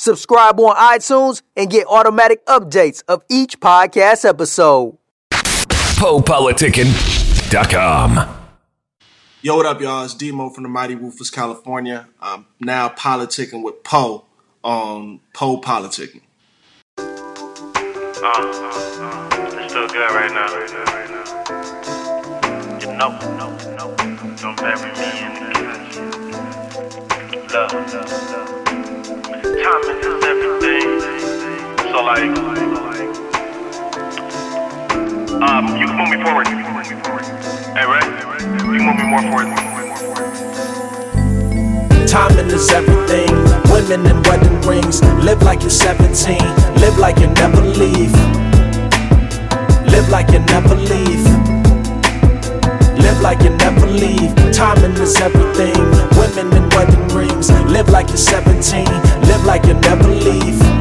Subscribe on iTunes and get automatic updates of each podcast episode. PoePoliticking.com. Yo, what up, y'all? It's Demo from the Mighty Woofers, California. I'm now politicking with Poe on Poe Politicking. Uh, uh, uh, it's still good right now. Right now, right now. You know, no, no, don't bury me in the Love, love, love. Like, um, you can move me forward. Hey, right? You move me more forward. Timing is everything. Women in wedding rings. Live like you're 17. Live like you never leave. Live like you never leave. Live like you never leave. Timing is everything. Women in wedding rings. Live like you're 17. Live like you never leave.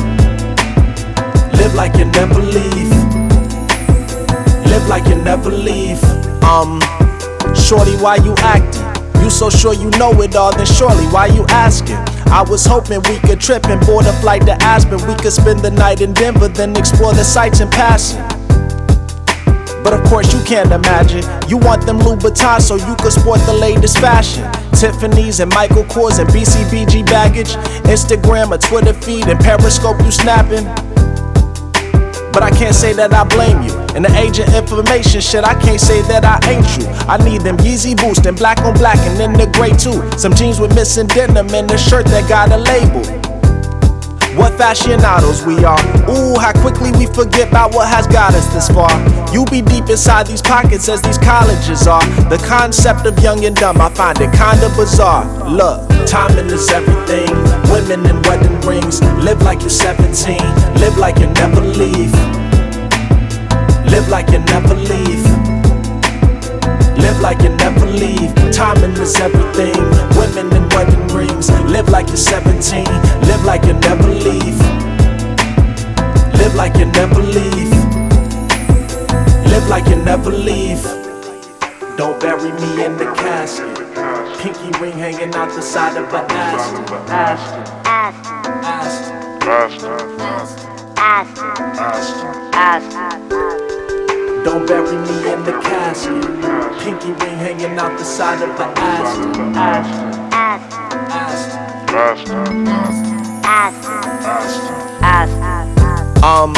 Live like you never leave. Live like you never leave. Um, shorty, why you acting? You so sure you know it all, then surely why you asking? I was hoping we could trip and board a flight to Aspen. We could spend the night in Denver, then explore the sights in passing. But of course you can't imagine. You want them Louboutins so you could sport the latest fashion. Tiffany's and Michael Kors and BCBG baggage. Instagram, a Twitter feed, and Periscope you snapping. But I can't say that I blame you. In the age of information, shit, I can't say that I ain't you. I need them Yeezy boost and black on black and then the gray too. Some jeans with missing denim and a shirt that got a label. What fashionados we are. Ooh, how quickly we forget about what has got us this far. You be deep inside these pockets as these colleges are. The concept of young and dumb, I find it kinda bizarre. Look, timing is everything. Women in wedding rings. Live like you're 17. Live like you never leave. Live like you never leave. Live like you never leave. Timing is everything. Women in wedding rings. Live like you're 17. Live like you never leave. Live like you never leave. Live like you never leave. Don't bury me in the casket. Pinky ring hanging out the side of an Aston. Aston. Aston. Don't bury me in the casket. Pinky ring hanging out the side of an Aston. Aston. Um,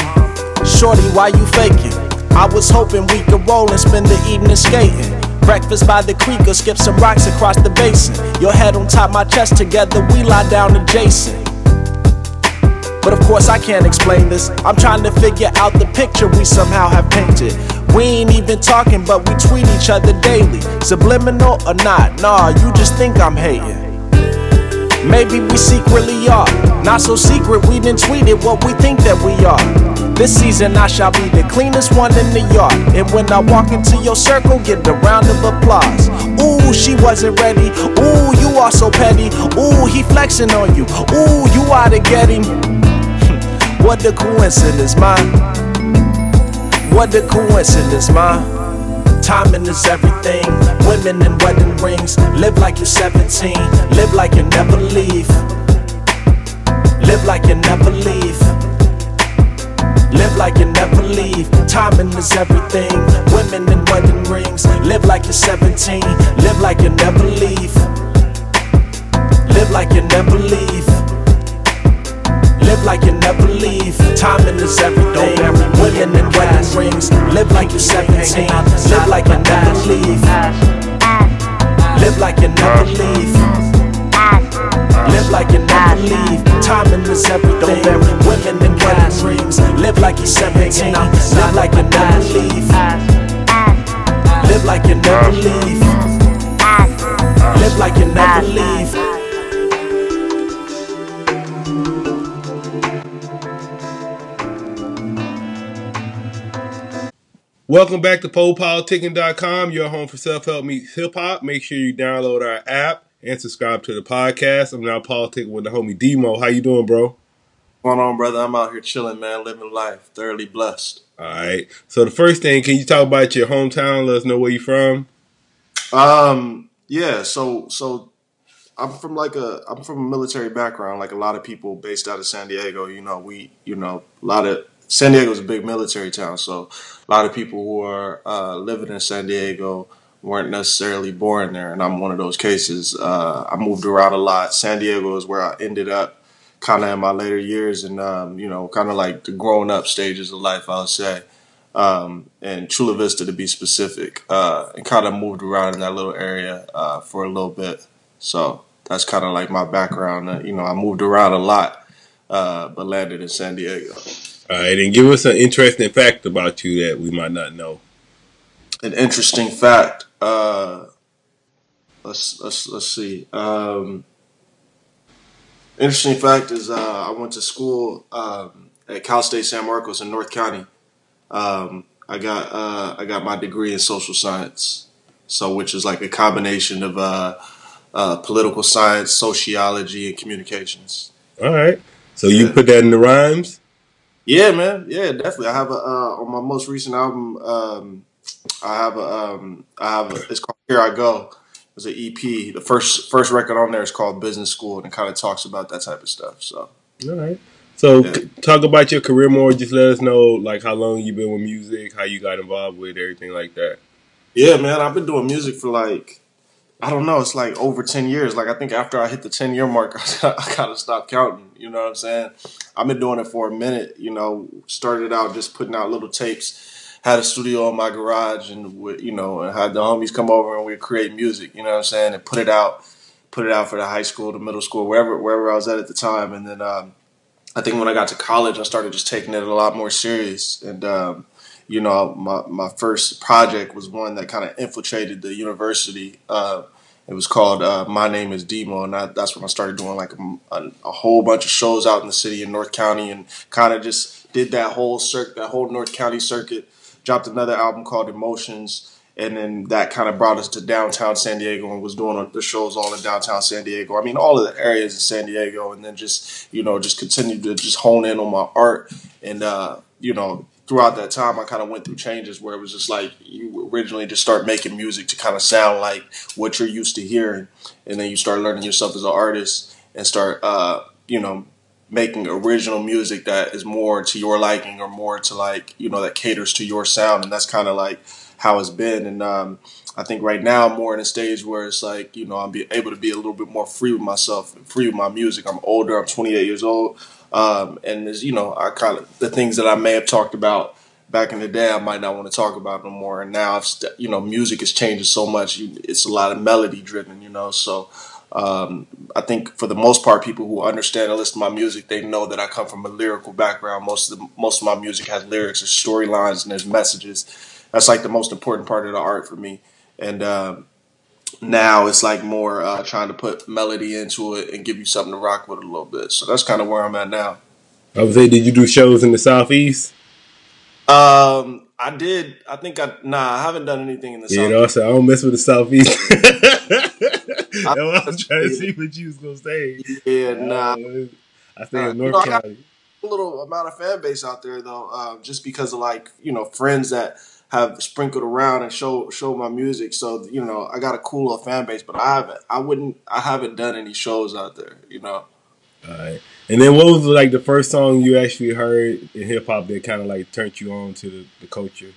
shorty, why you faking? I was hoping we could roll and spend the evening skating. Breakfast by the creek or skip some rocks across the basin. Your head on top my chest, together we lie down adjacent. But of course, I can't explain this. I'm trying to figure out the picture we somehow have painted. We ain't even talking, but we tweet each other daily. Subliminal or not, nah, you just think I'm hating. Maybe we secretly are. Not so secret, we didn't tweet it what we think that we are. This season I shall be the cleanest one in the yard. And when I walk into your circle, get a round of applause. Ooh, she wasn't ready. Ooh, you are so petty. Ooh, he flexing on you. Ooh, you ought to get him. what a coincidence, man. What a coincidence, man. Timing is everything. Women in wedding rings. Live like you're 17. Live like you never leave. Live like you never leave. Live like you never leave. Timing is everything. Women in wedding rings. Live like you're 17. Live like you never leave. Live like you never leave. Live like you never leave. Timing is everything. Women in wedding rings. Live like you're 17. Live like you never leave. Live like you never leave. Live like you never leave. Timing is everything. Women in wedding rings. Live like you're 17. Live like you never leave. Live like you never leave. Live like you never leave. Welcome back to PoePoliticking.com, your home for self help meets hip hop. Make sure you download our app and subscribe to the podcast. I'm now politicking with the homie Demo. How you doing, bro? What's going on, brother? I'm out here chilling, man, living life, thoroughly blessed. All right. So the first thing, can you talk about your hometown? Let us know where you're from. Um, yeah. So, so I'm from like a I'm from a military background, like a lot of people based out of San Diego. You know, we you know a lot of San Diego is a big military town, so a lot of people who are uh, living in San Diego weren't necessarily born there, and I'm one of those cases. Uh, I moved around a lot. San Diego is where I ended up, kind of in my later years, and um, you know, kind of like the growing up stages of life, I would say. Um, and Chula Vista to be specific, uh, and kind of moved around in that little area uh, for a little bit. So that's kind of like my background. Uh, you know, I moved around a lot, uh, but landed in San Diego. All right, and give us an interesting fact about you that we might not know. An interesting fact. Uh, let's let's let's see. Um, interesting fact is uh, I went to school um, at Cal State San Marcos in North County. Um, I got uh, I got my degree in social science, so which is like a combination of uh, uh, political science, sociology, and communications. All right. So you Yeah. put that in the rhymes? Yeah, man. Yeah, definitely. I have a uh, on my most recent album. Um, I have a um, I have a, it's called Here I Go. It's an EP. The first first record on there is called Business School, and it kind of talks about that type of stuff. So All right. So Yeah. c- talk about your career more. Just let us know like how long you've been with music, how you got involved with everything like that. yeah, man. I've been doing music for like I don't know. It's like over ten years. Like I think after I hit the ten year mark, I gotta stop counting. You know what I'm saying? I've been doing it for a minute. You know, started out just putting out little tapes. Had a studio in my garage, and you know, and had the homies come over and we'd create music. You know what I'm saying? And put it out, put it out for the high school, the middle school, wherever wherever I was at at the time. And then um, I think when I got to college, I started just taking it a lot more serious. And um, you know, my my first project was one that kind of infiltrated the university. Uh, it was called uh, My Name Is Demo, and I, that's when I started doing like a, a, a whole bunch of shows out in the city in North County, and kind of just did that whole circuit, that whole North County circuit. Dropped another album called Emotions, and then that kind of brought us to downtown San Diego, and was doing the shows all in downtown San Diego. I mean, all of the areas in San Diego, and then just you know just continued to just hone in on my art, and uh, you know throughout that time, I kind of went through changes where it was just like you originally just start making music to kind of sound like what you're used to hearing, and then you start learning yourself as an artist and start, uh, you know, making original music that is more to your liking or more to like you know that caters to your sound, and that's kind of like how it's been. And um, I think right now I'm more in a stage where it's like you know I'm be able to be a little bit more free with myself and free with my music. I'm older. I'm 28 years old. Um, and there's, you know, I kind of the things that I may have talked about back in the day, I might not want to talk about no more. And now, I've st- you know, music is changing so much. It's a lot of melody driven, you know. So um, I think for the most part, people who understand and listen to my music, they know that I come from a lyrical background. Most of the, most of my music has lyrics, there's storylines, and there's messages. That's like the most important part of the art for me. And um, now it's like more uh, trying to put melody into it and give you something to rock with a little bit. So that's kind of where I'm at now. I would say, did you do shows in the southeast? Um, I did. I think I nah. I haven't done anything in the southeast You south. know, so I don't mess with the southeast. What I was trying to see what you was gonna say. Yeah, nah. I stay Nah, in you North know, I got- County. A little amount of fan base out there though, um, just because of like you know friends that have sprinkled around and show show my music. So you know I got a cool little fan base, but I haven't. I wouldn't. I haven't done any shows out there. You know. All right. And then what was like the first song you actually heard in hip hop that kind of like turned you on to the, the culture?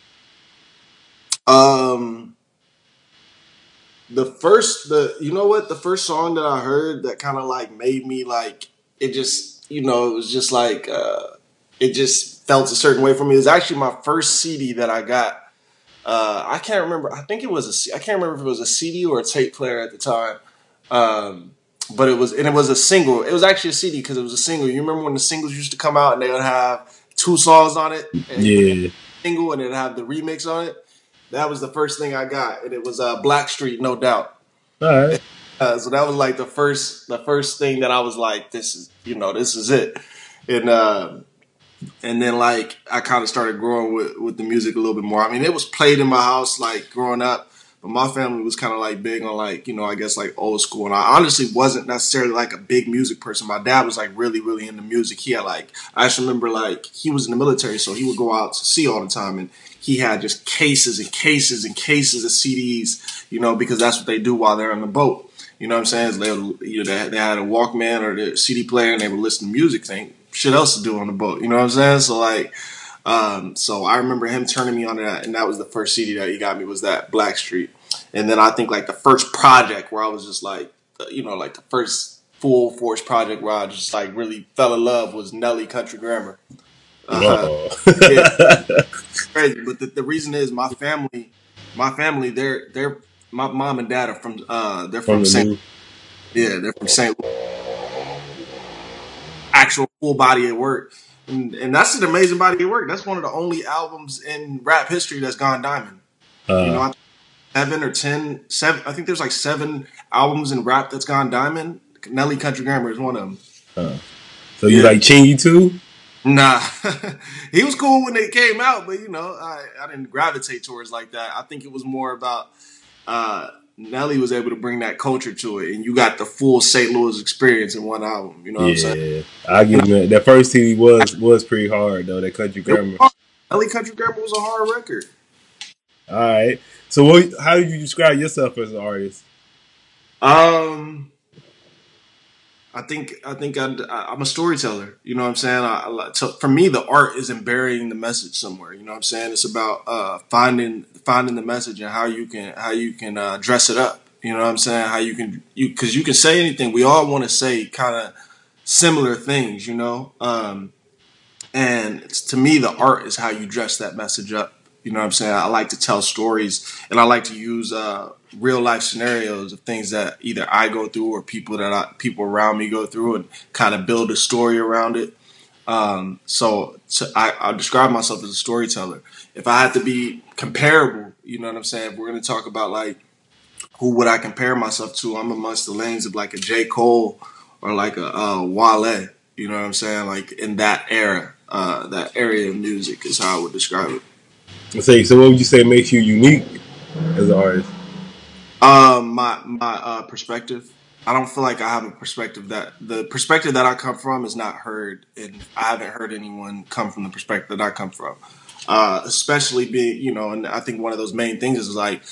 Um, the first, the you know what, the first song that I heard that kind of like made me like it just you know it was just like uh, it just felt a certain way for me. It was actually my first CD that I got. Uh, I can't remember. I think it was a. I can't remember if it was a CD or a tape player at the time. Um, but it was and it was a single. It was actually a CD because it was a single. You remember when the singles used to come out and they would have two songs on it? And Yeah. single and it have the remix on it. That was the first thing I got, and it was uh, Blackstreet, no doubt. All right. Uh, so that was like the first, the first thing that I was like, this is, you know, this is it. And uh, and then like I kind of started growing with with the music a little bit more. I mean, it was played in my house like growing up, but my family was kind of like big on like you know I guess like old school, and I honestly wasn't necessarily like a big music person. My dad was like really really into music. He had like I just remember like he was in the military, so he would go out to sea all the time, and he had just cases and cases and cases of CDs, you know, because that's what they do while they're on the boat. You know what I'm saying? They, you know, they had a Walkman or the CD player, and they would listen to music. Thing shit else to do on the boat. You know what I'm saying? So like, um, so I remember him turning me on to that, and that was the first CD that he got me was that Blackstreet. And then I think like the first project where I was just like, uh, you know, like the first full force project where I just like really fell in love was Nelly Country Grammar. Uh, yeah, crazy, but the, the reason is my family, my family, they're they're my mom and dad are from uh they're from, From St. new- Yeah, they're from St. Louis. Actual full body of work. And, and that's an amazing body of work. That's one of the only albums in rap history that's gone diamond. Uh, You know, I- seven or ten, seven. I think there's like seven albums in rap that's gone diamond. Nelly Country Grammar is one of them. so you yeah. like Chingy too? Nah, he was cool when they came out, but you know, I, I didn't gravitate towards like that. I think it was more about uh, Nelly was able to bring that culture to it, and you got the full St. Louis experience in one album. You know what I'm saying? Yeah, I give that. That first CD was was pretty hard though. That Country Grammar. Nelly Country Grammar was a hard record. All right. So what? How do you describe yourself as an artist? Um, I think I think I'm, I'm a storyteller. You know what I'm saying? I, I, so for me, the art is in burying the message somewhere. You know what I'm saying? It's about uh, finding finding the message and how you can how you can uh, dress it up. You know what I'm saying? How you can you because you can say anything. We all want to say kind of similar things. You know, um, and to me, the art is how you dress that message up. You know what I'm saying? I like to tell stories, and I like to use uh, real life scenarios of things that either I go through or people that I, people around me go through, and kind of build a story around it. Um, so to, I, I describe myself as a storyteller. If I had to be comparable, you know what I'm saying? If we're going to talk about like who would I compare myself to, I'm amongst the lanes of like a J. Cole or like a uh, Wale. You know what I'm saying? Like in that era, uh, that area of music is how I would describe it. Say. So what would you say makes you unique as an artist? Um, my my uh, perspective. I don't feel like I have a perspective that the perspective that I come from is not heard, and I haven't heard anyone come from the perspective that I come from. Uh, especially being, you know, and I think one of those main things is like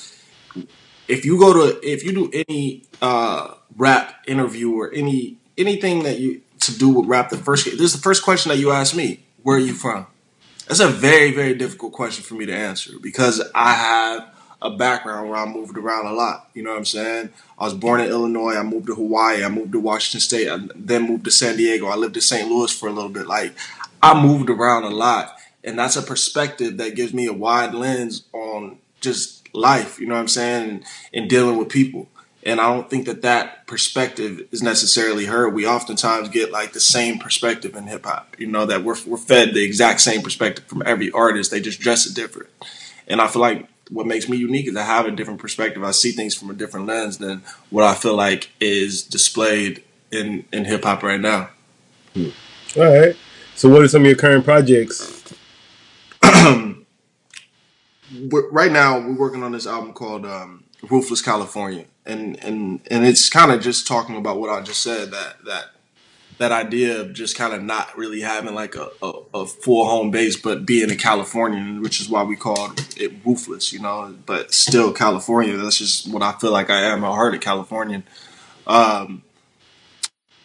if you go to if you do any uh, rap interview or any anything that you to do with rap, the first this is the first question that you ask me. Where are you from? That's a very very difficult question for me to answer because I have a background where I moved around a lot. You know what I'm saying? I was born in Illinois. I moved to Hawaii. I moved to Washington State. I then moved to San Diego. I lived in St. Louis for a little bit. Like I moved around a lot, and that's a perspective that gives me a wide lens on just life. You know what I'm saying? And, and dealing with people. And I don't think that that perspective is necessarily heard. We oftentimes get like the same perspective in hip hop. You know that we're we're fed the exact same perspective from every artist. They just dress it different. And I feel like what makes me unique is I have a different perspective. I see things from a different lens than what I feel like is displayed in in hip hop right now. All right. So what are some of your current projects? right now we're working on this album called um, Ruthless California, and and and it's kind of just talking about what I just said that that that idea of just kind of not really having like a, a, a full home base, but being a Californian, which is why we called it Ruthless, you know, but still California. That's just what I feel like I am. a hearted Californian. Um,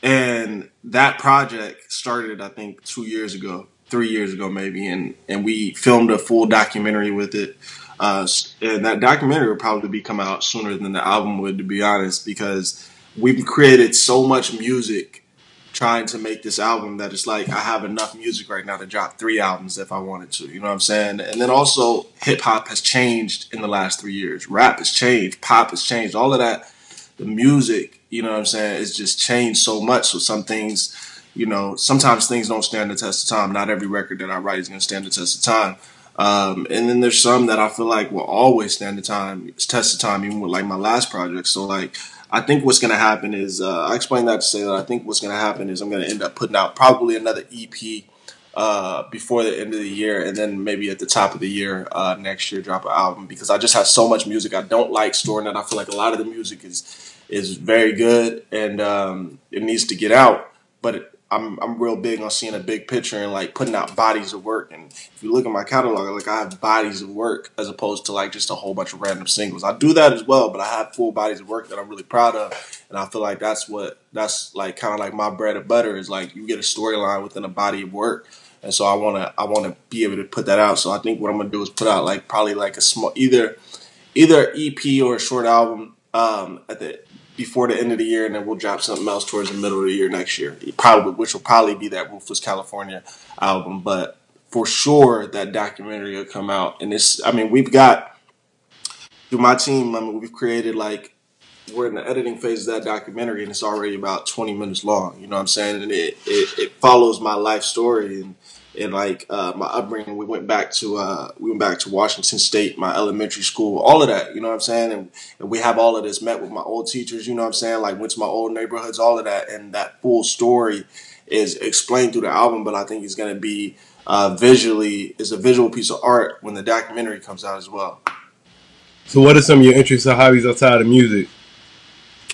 and that project started, I think, two years ago, three years ago, maybe, and and we filmed a full documentary with it. Uh, and that documentary will probably be come out sooner than the album would, to be honest, because we've created so much music trying to make this album that it's like I have enough music right now to drop three albums if I wanted to. You know what I'm saying? And then also hip hop has changed in the last three years. Rap has changed, pop has changed, all of that. The music, you know what I'm saying, it's just changed so much. So some things, you know, sometimes things don't stand the test of time. Not every record that I write is going to stand the test of time. Um, and then there's some that I feel like will always stand the time, test the time, even with like my last project. So like, I think what's going to happen is, uh, I explained that to say that I think what's going to happen is I'm going to end up putting out probably another EP uh, before the end of the year, and then maybe at the top of the year uh, next year drop an album because I just have so much music. I don't like storing it. I feel like a lot of the music is is very good and um, it needs to get out, but. It, I'm I'm real big on seeing a big picture and like putting out bodies of work. And if you look at my catalog, like I have bodies of work as opposed to like just a whole bunch of random singles. I do that as well, but I have full bodies of work that I'm really proud of, and I feel like that's what that's like kind of like my bread and butter is like you get a storyline within a body of work. And so I wanna I wanna be able to put that out. So I think what I'm gonna do is put out like probably like a small either either EP or a short album um, at the before the end of the year, and then we'll drop something else towards the middle of the year next year. Probably, which will probably be that Ruthless California album, but for sure that documentary will come out. And it's, I mean, we've got through my team. I mean, we've created like we're in the editing phase of that documentary, and it's already about twenty minutes long. You know what I'm saying? And it it, it follows my life story and and like uh, my upbringing. We went back to uh, we went back to Washington State, my elementary school, all of that. You know what I'm saying? And, and we have all of this. Met with my old teachers. You know what I'm saying? Like went to my old neighborhoods, all of that, and that full story is explained through the album. But I think it's going to be uh, visually is a visual piece of art when the documentary comes out as well. So, what are some of your interests or hobbies outside of music?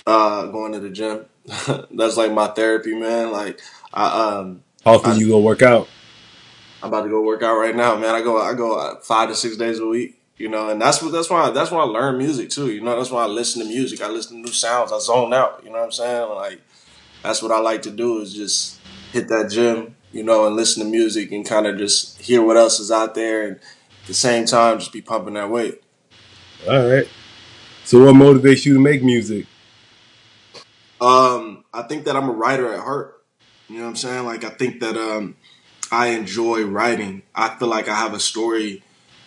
Uh, going to the gym. That's like my therapy, man. Like I um. How often I, you go work out? I'm about to go work out right now, man. I go I go five to six days a week, you know, and that's what that's why that's why I learn music too. You know, that's why I listen to music. I listen to new sounds. I zone out. You know what I'm saying? Like that's what I like to do is just hit that gym, you know, and listen to music and kind of just hear what else is out there, and at the same time just be pumping that weight. All right. So, what motivates you to make music? Um, I think that I'm a writer at heart. You know what I'm saying? Like I think that um I enjoy writing. I feel like I have a story,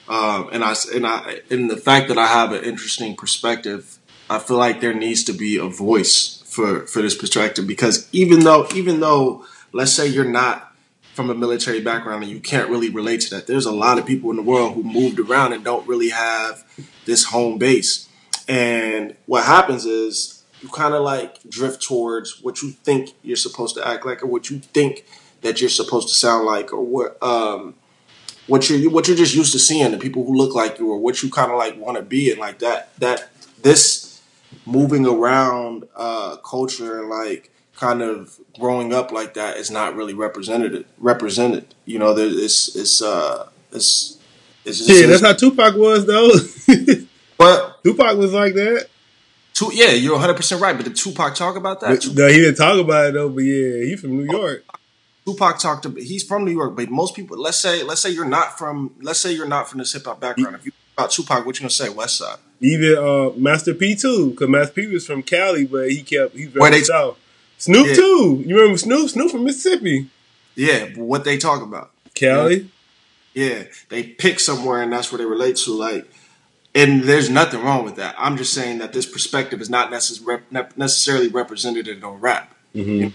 um, and I and I and the fact that I have an interesting perspective. I feel like there needs to be a voice for for this perspective because even though even though let's say you're not from a military background and you can't really relate to that, there's a lot of people in the world who moved around and don't really have this home base. And what happens is you kind of like drift towards what you think you're supposed to act like or what you think that you're supposed to sound like or what um, what you're what you're just used to seeing the people who look like you or what you kind of like want to be and like that that this moving around uh, culture and like kind of growing up like that is not really represented represented you know there it's it's uh it's it's just, yeah that's how Tupac was though but Tupac was like that Tu- yeah, you're 100 percent right. But did Tupac talk about that? But, no, he didn't talk about it though. But yeah, he's from New York. Tupac talked about he's from New York, but most people let's say let's say you're not from let's say you're not from this hip hop background. If you talk about Tupac, what you gonna say? West Side. Even uh, Master P too, because Master P was from Cali, but he kept he's very they, south. Snoop yeah. too. You remember Snoop? Snoop from Mississippi. Yeah, but what they talk about? Cali. Yeah, they pick somewhere and that's where they relate to. Like, and there's nothing wrong with that. I'm just saying that this perspective is not necessarily represented in rap. Mm-hmm. You know?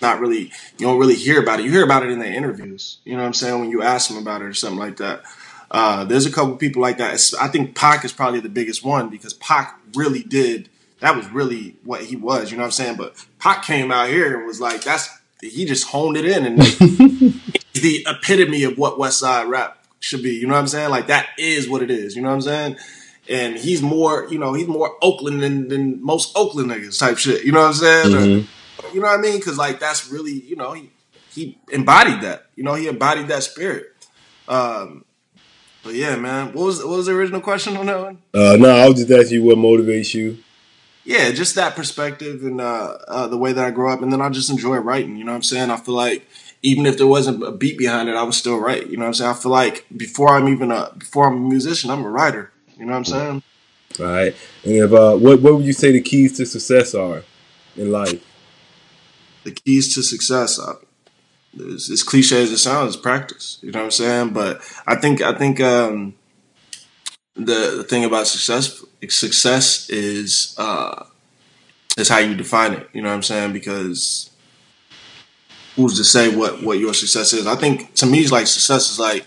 Not really you don't really hear about it. You hear about it in the interviews. You know what I'm saying when you ask them about it or something like that. Uh, there's a couple people like that. I think Pac is probably the biggest one because Pac really did. That was really what he was. You know what I'm saying? But Pac came out here and was like, that's he just honed it in and the epitome of what West Side rap should be. You know what I'm saying? Like that is what it is. You know what I'm saying? And he's more, you know, he's more Oakland than, than most Oakland niggas type shit. You know what I'm saying? Mm-hmm. You know what I mean? Because like that's really you know he he embodied that. You know he embodied that spirit. Um, but yeah, man, what was what was the original question on that one? Uh, no, I was just asking you what motivates you. Yeah, just that perspective and uh, uh, the way that I grew up, and then I just enjoy writing. You know what I'm saying? I feel like even if there wasn't a beat behind it, I was still write. You know what I'm saying? I feel like before I'm even a before I'm a musician, I'm a writer. You know what I'm saying? All right. And if uh, what what would you say the keys to success are in life? The keys to success. Uh, as, cliche as it sounds, practice. You know what I'm saying? But I think I think um, the the thing about success success is uh, is how you define it. You know what I'm saying? Because who's to say what what your success is? I think to me, it's like success is like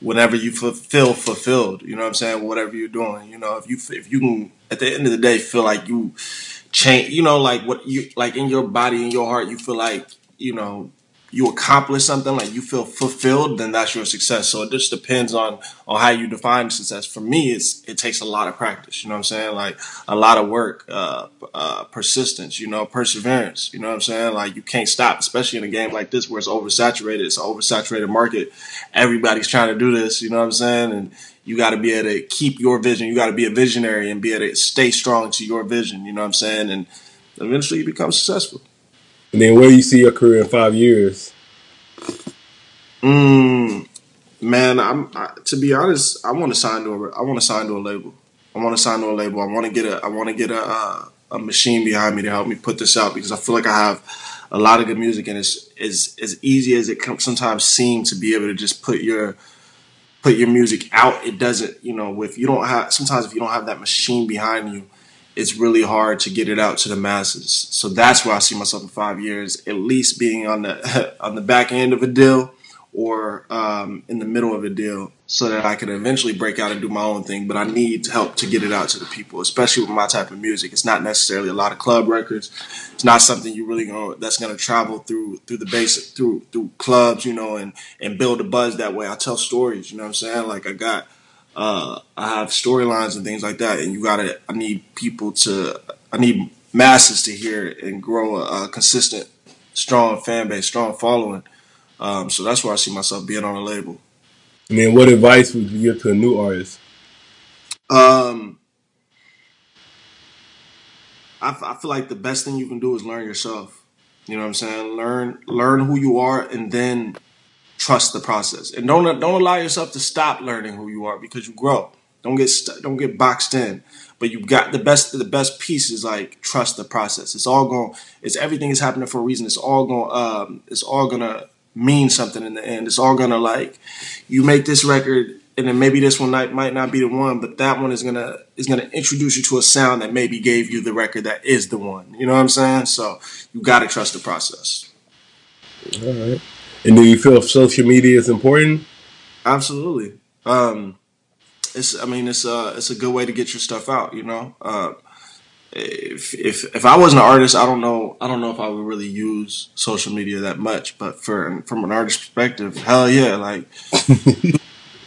whenever you feel fulfilled. You know what I'm saying? Whatever you're doing. You know, if you if you can at the end of the day feel like you change you know like what you like in your body in your heart you feel like you know you accomplish something, like you feel fulfilled, then that's your success. So it just depends on on how you define success. For me, it's it takes a lot of practice. You know what I'm saying? Like a lot of work, uh, uh, persistence. You know, perseverance. You know what I'm saying? Like you can't stop, especially in a game like this where it's oversaturated. It's an oversaturated market. Everybody's trying to do this. You know what I'm saying? And you got to be able to keep your vision. You got to be a visionary and be able to stay strong to your vision. You know what I'm saying? And eventually you become successful. And then where do you see your career in five years? Mm, man, I'm I, to be honest. I want to sign to a. I want to sign to a label. I want to sign to a label. I want to get a. I want to get a uh, a machine behind me to help me put this out because I feel like I have a lot of good music and it's as as easy as it can sometimes seem to be able to just put your put your music out. It doesn't. You know, if you don't have sometimes if you don't have that machine behind you it's really hard to get it out to the masses. So that's where I see myself in five years, at least being on the on the back end of a deal or um, in the middle of a deal, so that I can eventually break out and do my own thing. But I need help to get it out to the people, especially with my type of music. It's not necessarily a lot of club records. It's not something you really going that's to travel through through the basic through through clubs, you know, and and build a buzz that way. I tell stories, you know what I'm saying? Like I got uh, I have storylines and things like that, and you gotta. I need people to. I need masses to hear and grow a, a consistent, strong fan base, strong following. Um, so that's where I see myself being on a label. And then, what advice would you give to a new artist? Um, I, I feel like the best thing you can do is learn yourself. You know what I'm saying? Learn learn who you are, and then trust the process and don't don't allow yourself to stop learning who you are because you grow. Don't get st- don't get boxed in. But you've got the best the best piece is like trust the process. It's all going. It's everything is happening for a reason. It's all going. Um, it's all gonna mean something in the end. It's all gonna like you make this record and then maybe this one might, might not be the one, but that one is gonna is gonna introduce you to a sound that maybe gave you the record that is the one. You know what I'm saying? So you got to trust the process. All right. And do you feel social media is important? Absolutely. Um, it's I mean it's a it's a good way to get your stuff out. You know, uh, if if if I wasn't an artist, I don't know I don't know if I would really use social media that much. But for from an artist perspective, hell yeah, like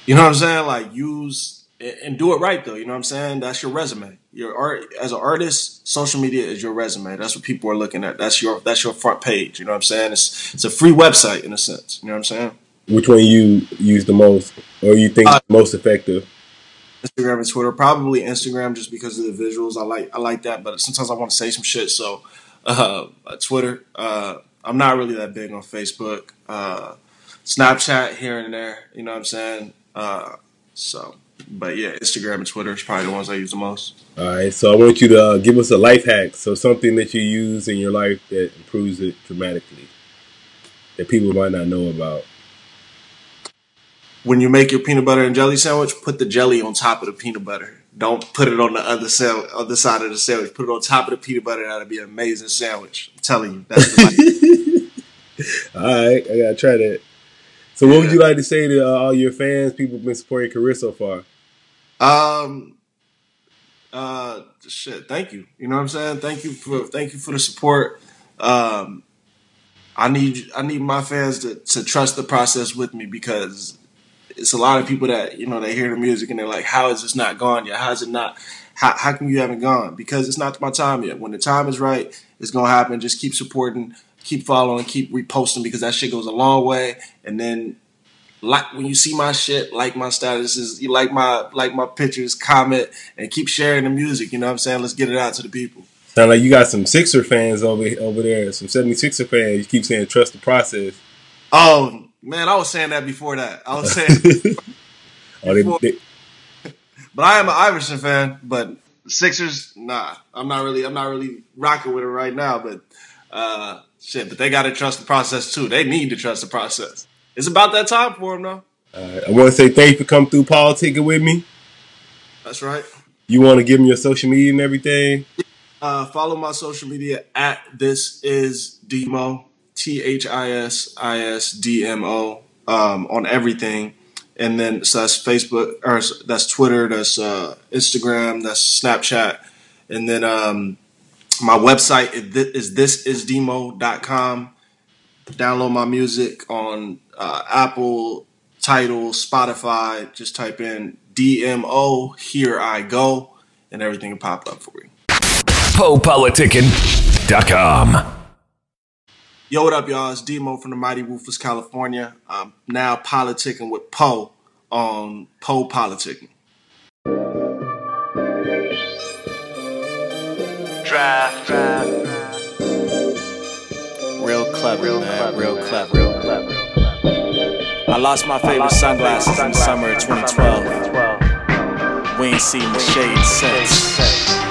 you know what I'm saying. Like use and do it right though. You know what I'm saying? That's your resume. Your art as an artist, social media is your resume. That's what people are looking at. That's your that's your front page. You know what I'm saying? It's it's a free website in a sense. You know what I'm saying? Which one you use the most, or you think uh, most effective? Instagram and Twitter. Probably Instagram just because of the visuals. I like I like that, but sometimes I want to say some shit. So uh, Twitter. Uh, I'm not really that big on Facebook. Uh, Snapchat here and there. You know what I'm saying? Uh, so but yeah, Instagram and Twitter is probably the ones I use the most. All right, so I want you to uh, give us a life hack. So something that you use in your life that improves it dramatically, that people might not know about. When you make your peanut butter and jelly sandwich, put the jelly on top of the peanut butter. Don't put it on the other side, other side of the sandwich. Put it on top of the peanut butter. That'll be an amazing sandwich. I'm telling you, that's the All right, I gotta try that. So, what would you like to say to uh, all your fans, people who've been supporting your career so far? Um, uh, shit. Thank you. You know what I'm saying? Thank you for thank you for the support. Um, I need I need my fans to to trust the process with me because it's a lot of people that you know they hear the music and they're like, "How is this not gone yet? How is it not? How how come you haven't gone? Because it's not my time yet. When the time is right, it's gonna happen. Just keep supporting keep following, keep reposting because that shit goes a long way. And then like when you see my shit, like my statuses, you like my like my pictures, comment, and keep sharing the music. You know what I'm saying? Let's get it out to the people. Sound like you got some Sixer fans over over there, some 76er fans. You keep saying trust the process. Oh man, I was saying that before that. I was saying. oh, they, they... But I am an Iverson fan, but Sixers, nah. I'm not really I'm not really rocking with it right now, but uh Shit, but they got to trust the process too. They need to trust the process. It's about that time for them, though. Uh, I want to say thank you for coming through politicking with me. That's right. You want to give me your social media and everything? Uh, follow my social media at this is Demo T H I S I S D M O um, on everything, and then so that's Facebook or that's Twitter, that's uh, Instagram, that's Snapchat, and then um, my website is thisisdemo.com. download my music on uh, Apple, Tidal, Spotify. Just type in DMO, Here I Go, and everything will pop up for you. PoePoliticking.com. Yo, what up, y'all? It's Demo from the Mighty Woofers, California. I'm now politicking with Poe on Poe Politicking. Draft. Real clever, man. Real clever. Real clever. I lost my favorite sunglasses in the summer of 2012. We ain't seen the shade since.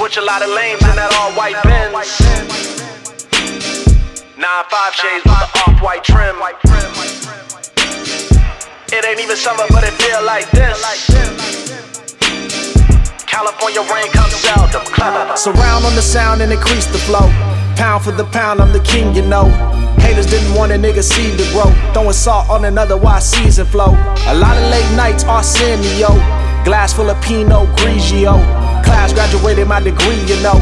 Switch a lot of lanes in that all white Benz. Nine five shades with the off white trim. It ain't even summer, but it feel like this. California rain comes seldom. Clever. Surround on the sound and increase the flow. Pound for the pound, I'm the king, you know. Haters didn't want a nigga seed to grow. Throwing salt on another wise season flow. A lot of late nights, Arsenio. Glass full of Pinot Grigio. Class graduated my degree, you know.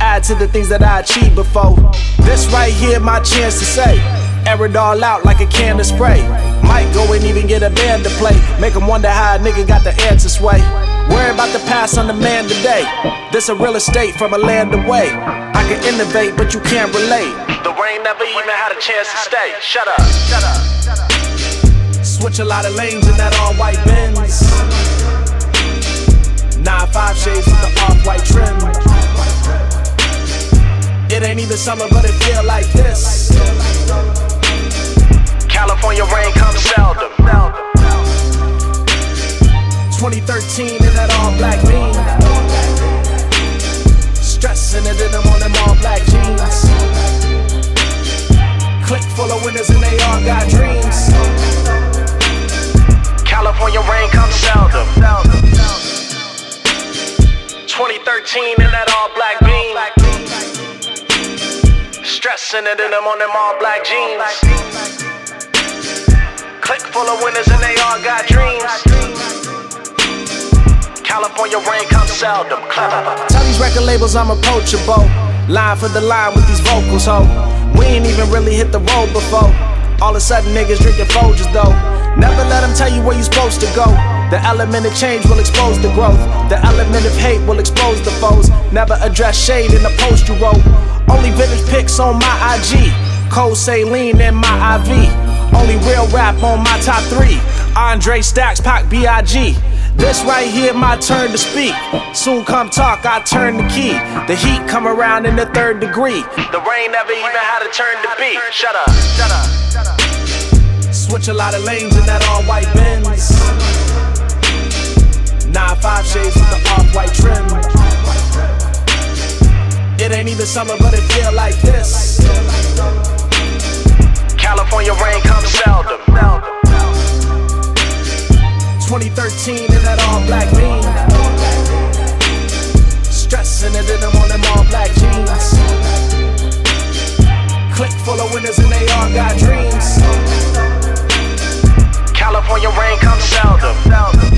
Add to the things that I achieved before. This right here, my chance to say. Air it all out like a can of spray. Might go and even get a band to play. Make 'em wonder how a nigga got the answer sway. Worry about the pass on the man today. This a real estate from a land away. I can innovate, but you can't relate. The rain never even had a chance to stay. Shut up. Shut up. Switch a lot of lanes in that all white Benz. Nine five shades with the off white trim. It ain't even summer, but it feel like this. California rain comes seldom. 2013 in that all black beam. Stressing it in them on them all black jeans. Click full of winners and they all got dreams. California rain comes seldom. 2013 in that all black beam. Stressing it in them on them all black jeans. Click full of winners and they all got dreams. California rain comes seldom. Clever. Tell these record labels I'm approachable. Line for the line with these vocals, ho. We ain't even really hit the road before. All of a sudden, niggas drinking Folgers, though. Never let them tell you where you supposed to go. The element of change will expose the growth. The element of hate will expose the foes. Never address shade in the post you wrote. Only vintage pics on my IG. Cold saline in my IV. Only real rap on my top three. Andre Stacks, Pac B.I.G. This right here, my turn to speak. Soon come talk, I turn the key. The heat come around in the third degree. The rain never even had a turn to beat. Shut up. Shut up. Switch a lot of lanes in that all white Benz. Summer, but it feel like this. California rain comes seldom. 2013 in that all black beam. Stressing it in them on them all black jeans. Click full of winners and they all got dreams. California rain comes seldom.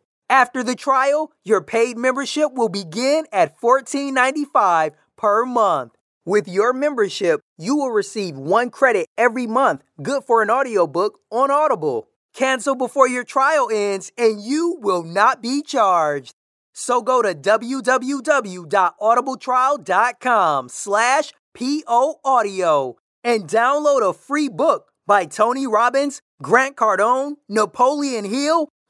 After the trial, your paid membership will begin at $14.95 per month. With your membership, you will receive one credit every month, good for an audiobook on Audible. Cancel before your trial ends and you will not be charged. So go to www.audibletrial.com slash poaudio and download a free book by Tony Robbins, Grant Cardone, Napoleon Hill,